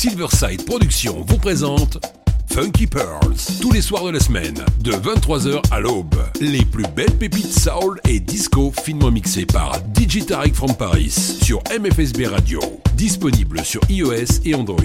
Silverside Productions vous présente Funky Pearls, tous les soirs de la semaine, de 23h à l'aube. Les plus belles pépites soul et disco finement mixées par DJ from Paris sur MFSB Radio, disponible sur iOS et Android.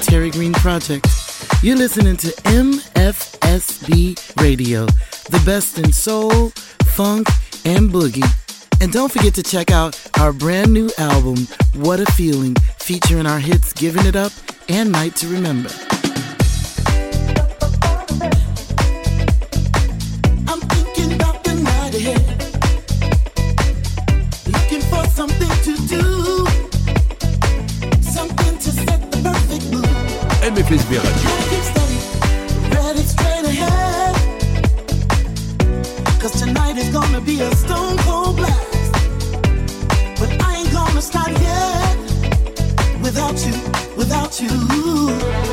Terry Green Project. You're listening to MFSB Radio, the best in soul, funk, and boogie. And don't forget to check out our brand new album, What a Feeling, featuring our hits Giving It Up and Night to Remember. MFSB Radio. Gonna be a stone cold blast. But I ain't gonna stop yet without you, without you.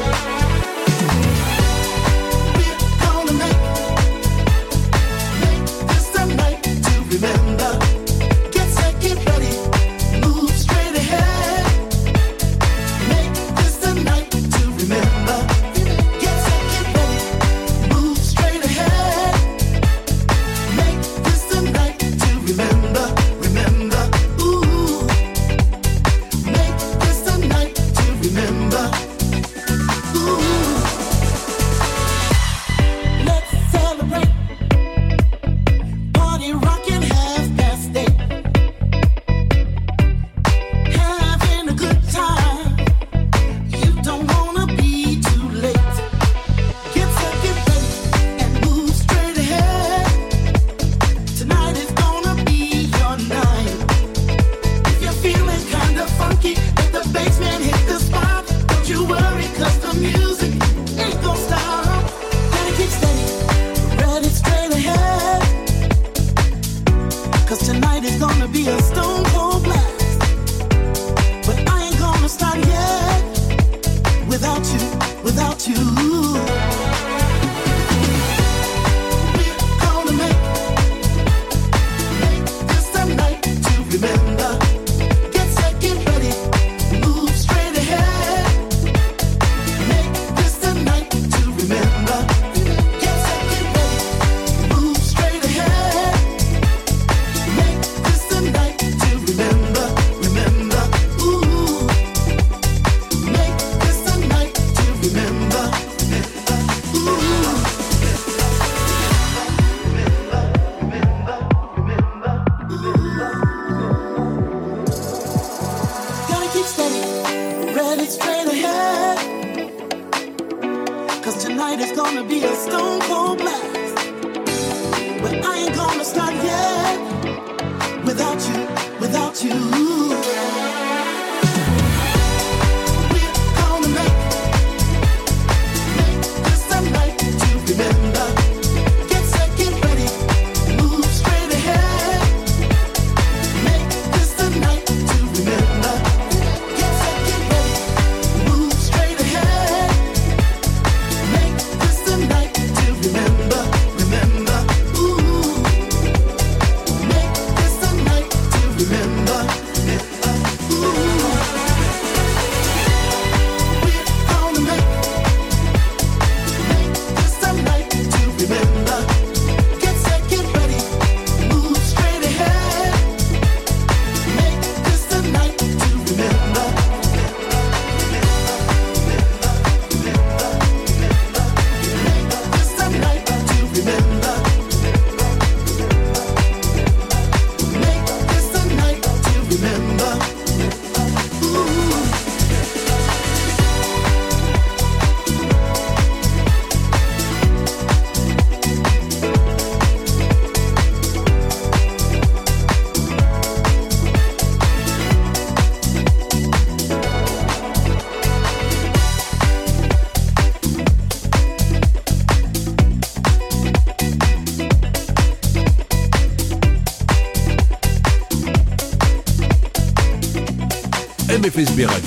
FSB Radio.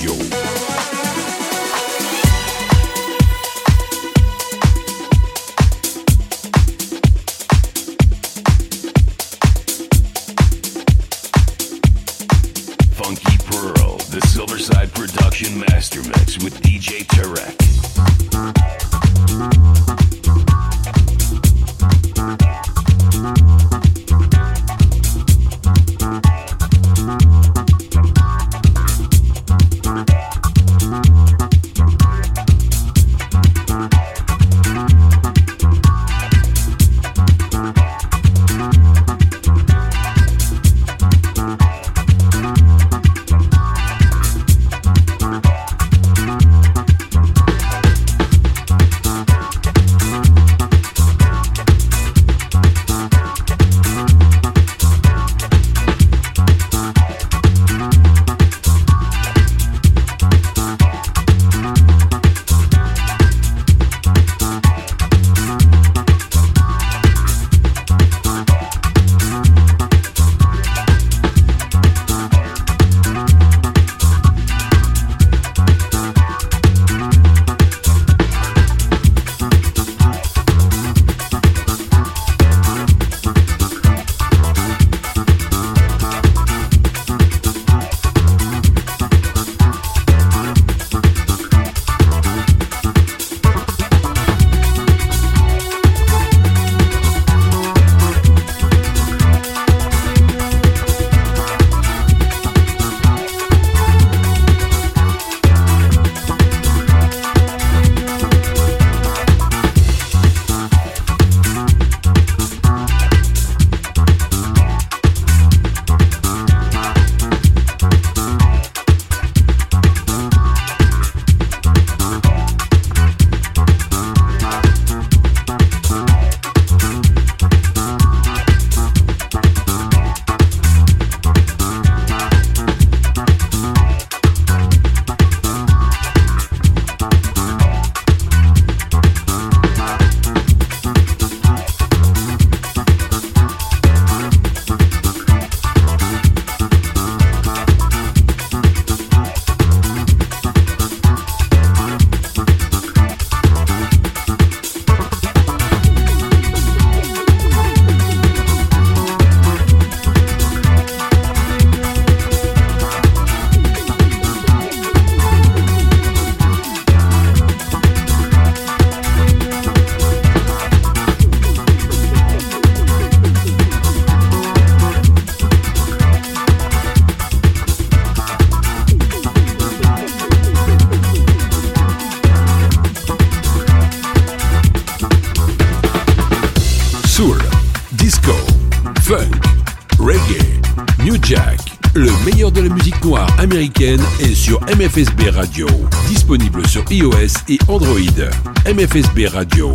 Américaine est sur MFSB Radio, disponible sur iOS et Android. MFSB Radio.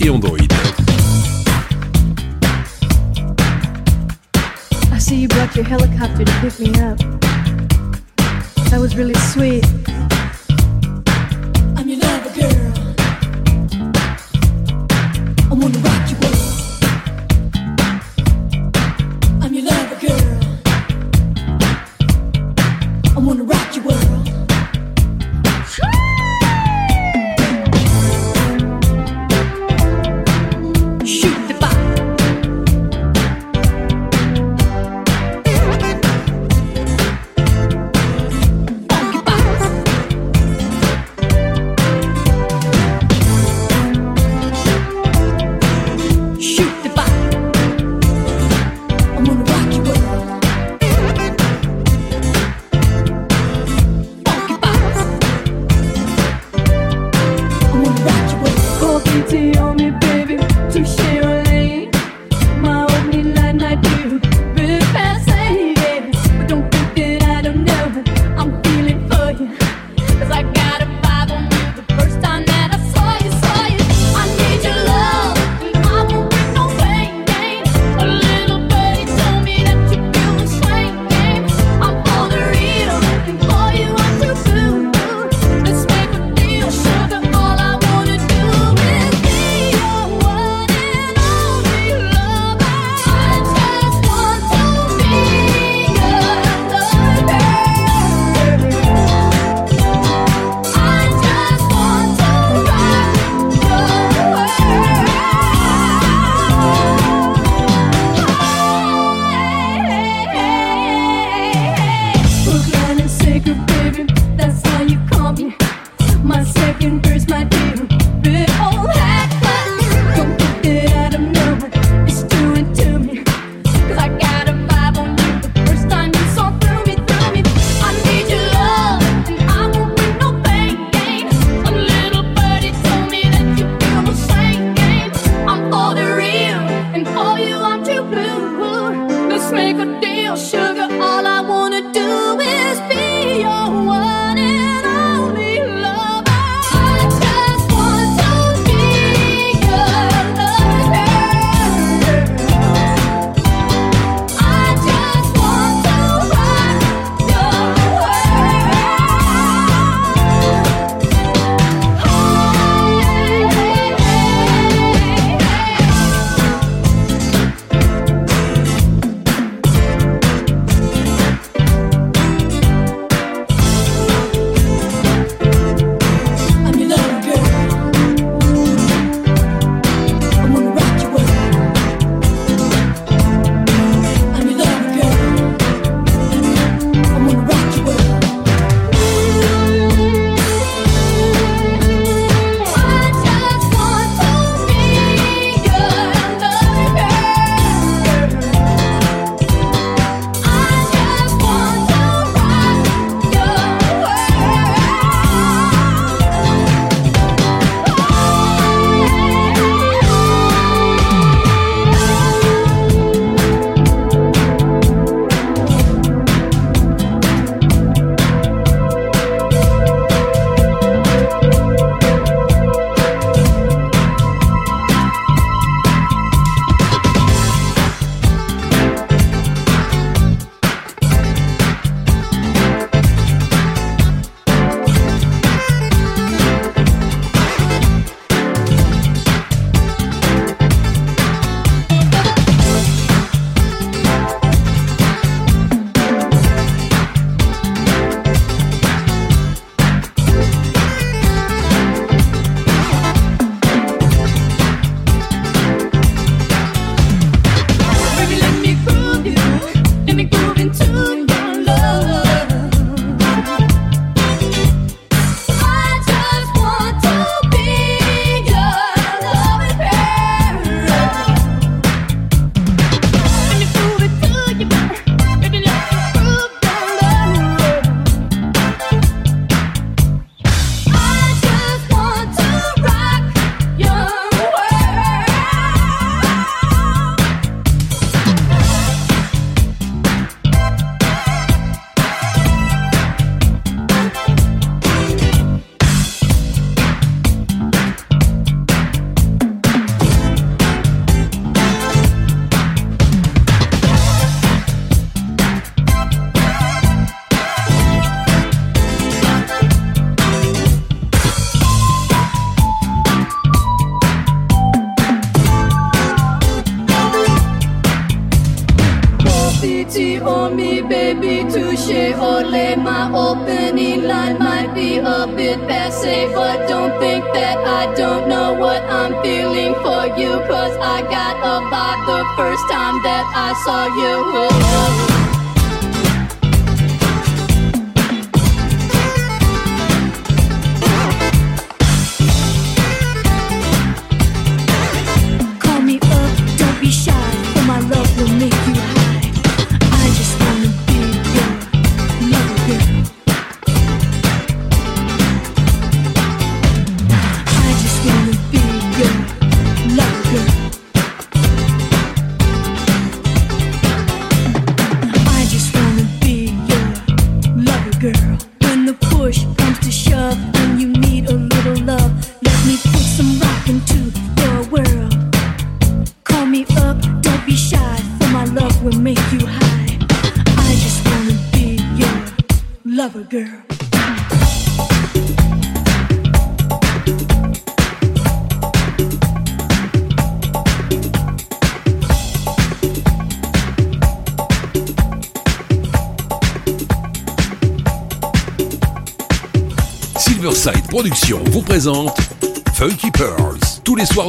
Et Android. I see you brought your helicopter to pick me up. That was really sweet.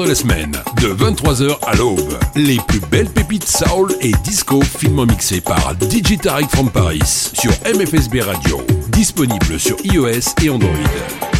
La semaine, de 23h à l'aube. Les plus belles pépites soul et disco finement mixées par DJ from Paris sur MFSB Radio. Disponible sur iOS et Android.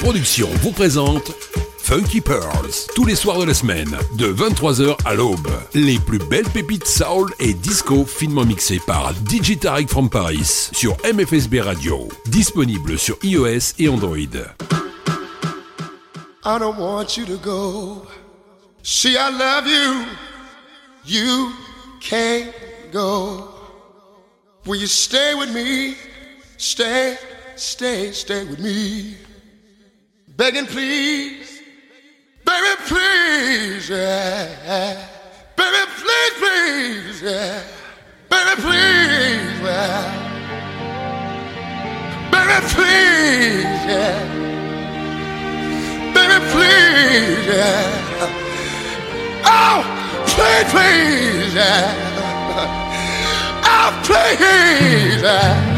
Production vous présente Funky Pearls, tous les soirs de la semaine, de 23h à l'aube. Les plus belles pépites soul et disco finement mixées par DJ Tarek from Paris sur MFSB Radio. Disponible sur iOS et Android. I don't want you to go. See, I love you. You can't go. Will you stay with me? Stay, stay, stay with me. begging, please, baby, please, yeah. baby, please, please, yeah. baby, please, yeah. baby, please, yeah. baby, please, yeah. oh, please, please, yeah. oh, please. Yeah.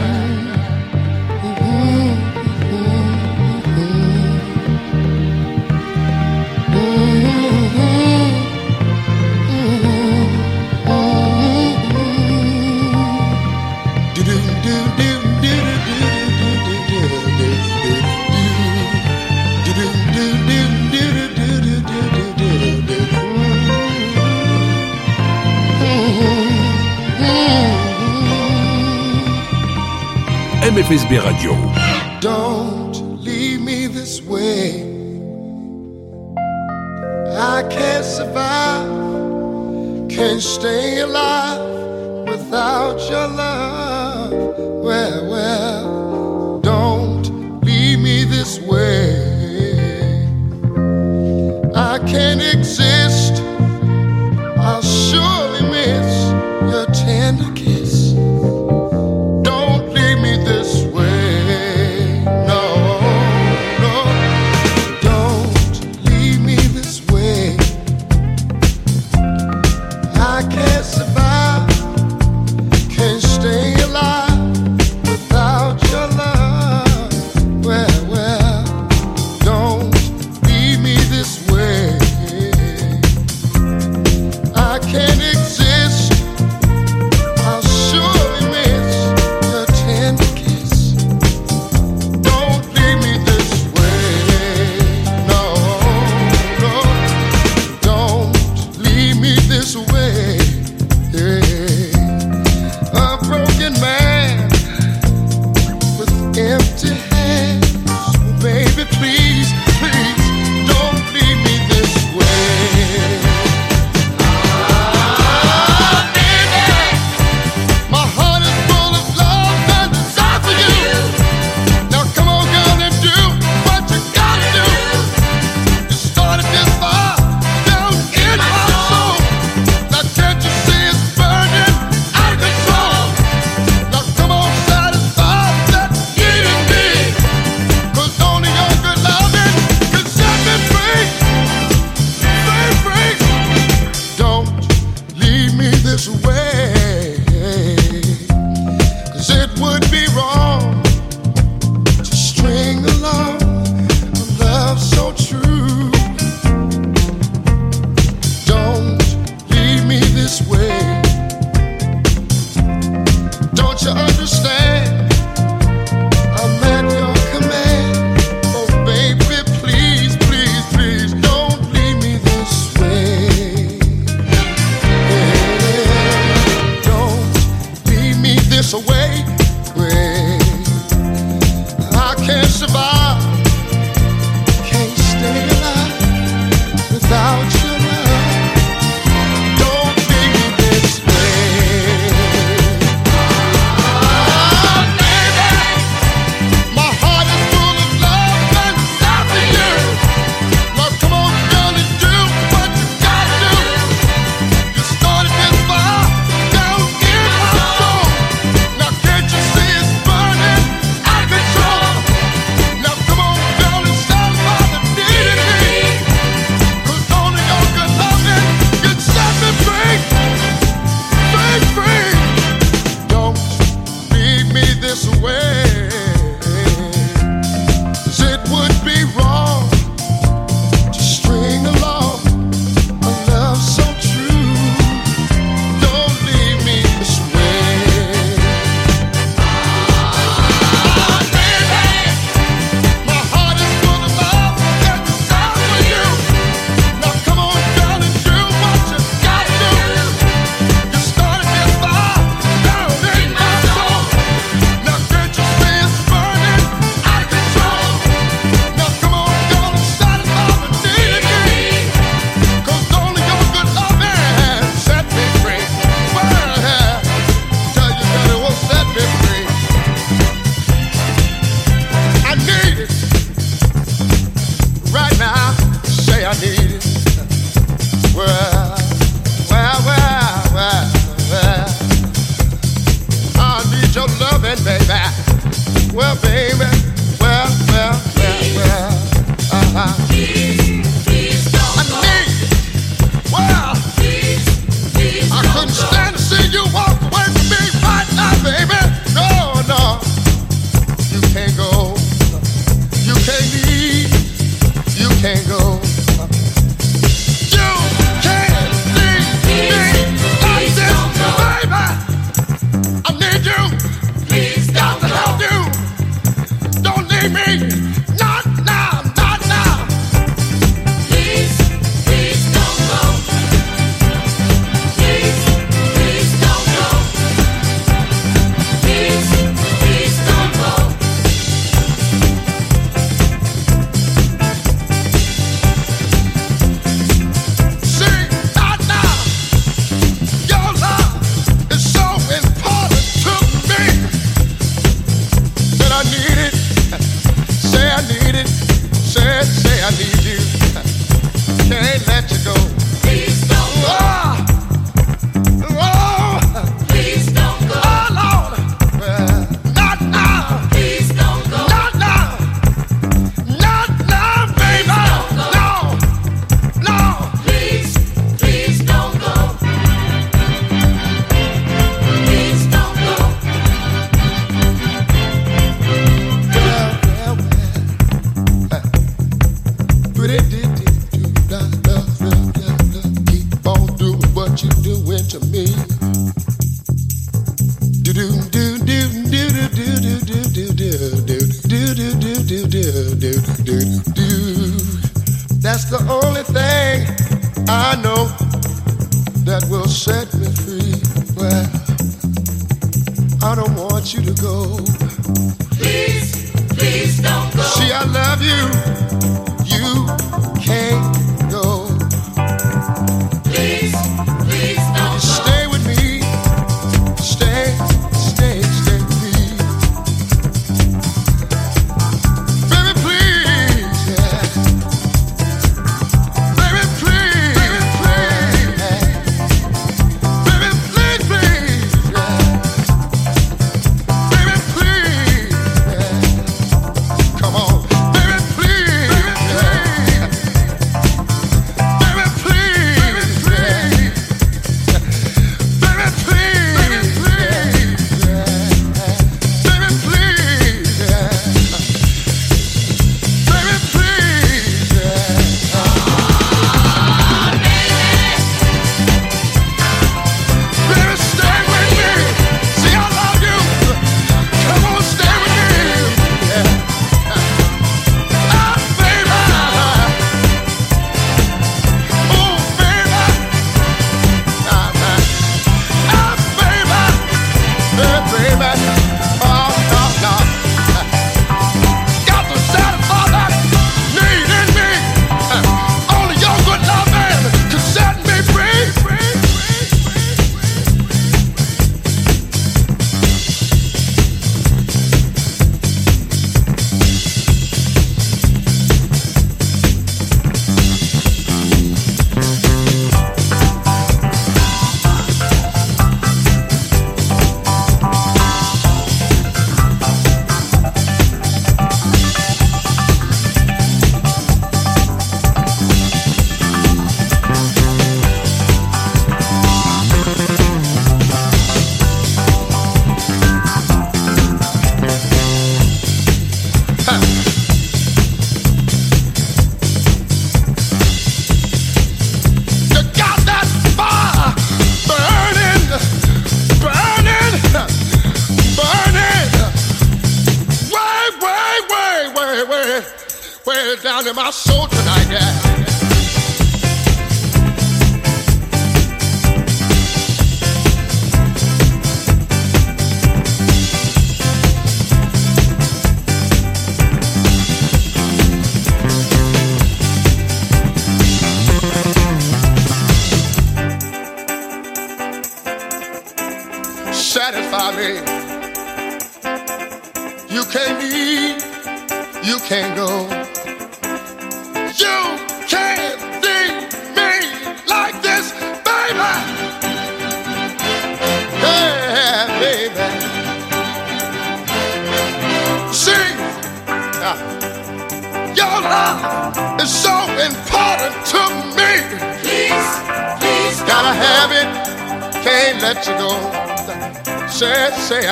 Radio. Don't leave me this way. I can't survive, can't stay alive without your love. Well, well.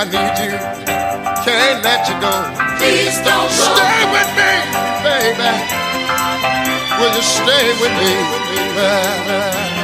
I need you. Can't let you go. Please don't go. Stay with me, baby. Will you stay with me? baby?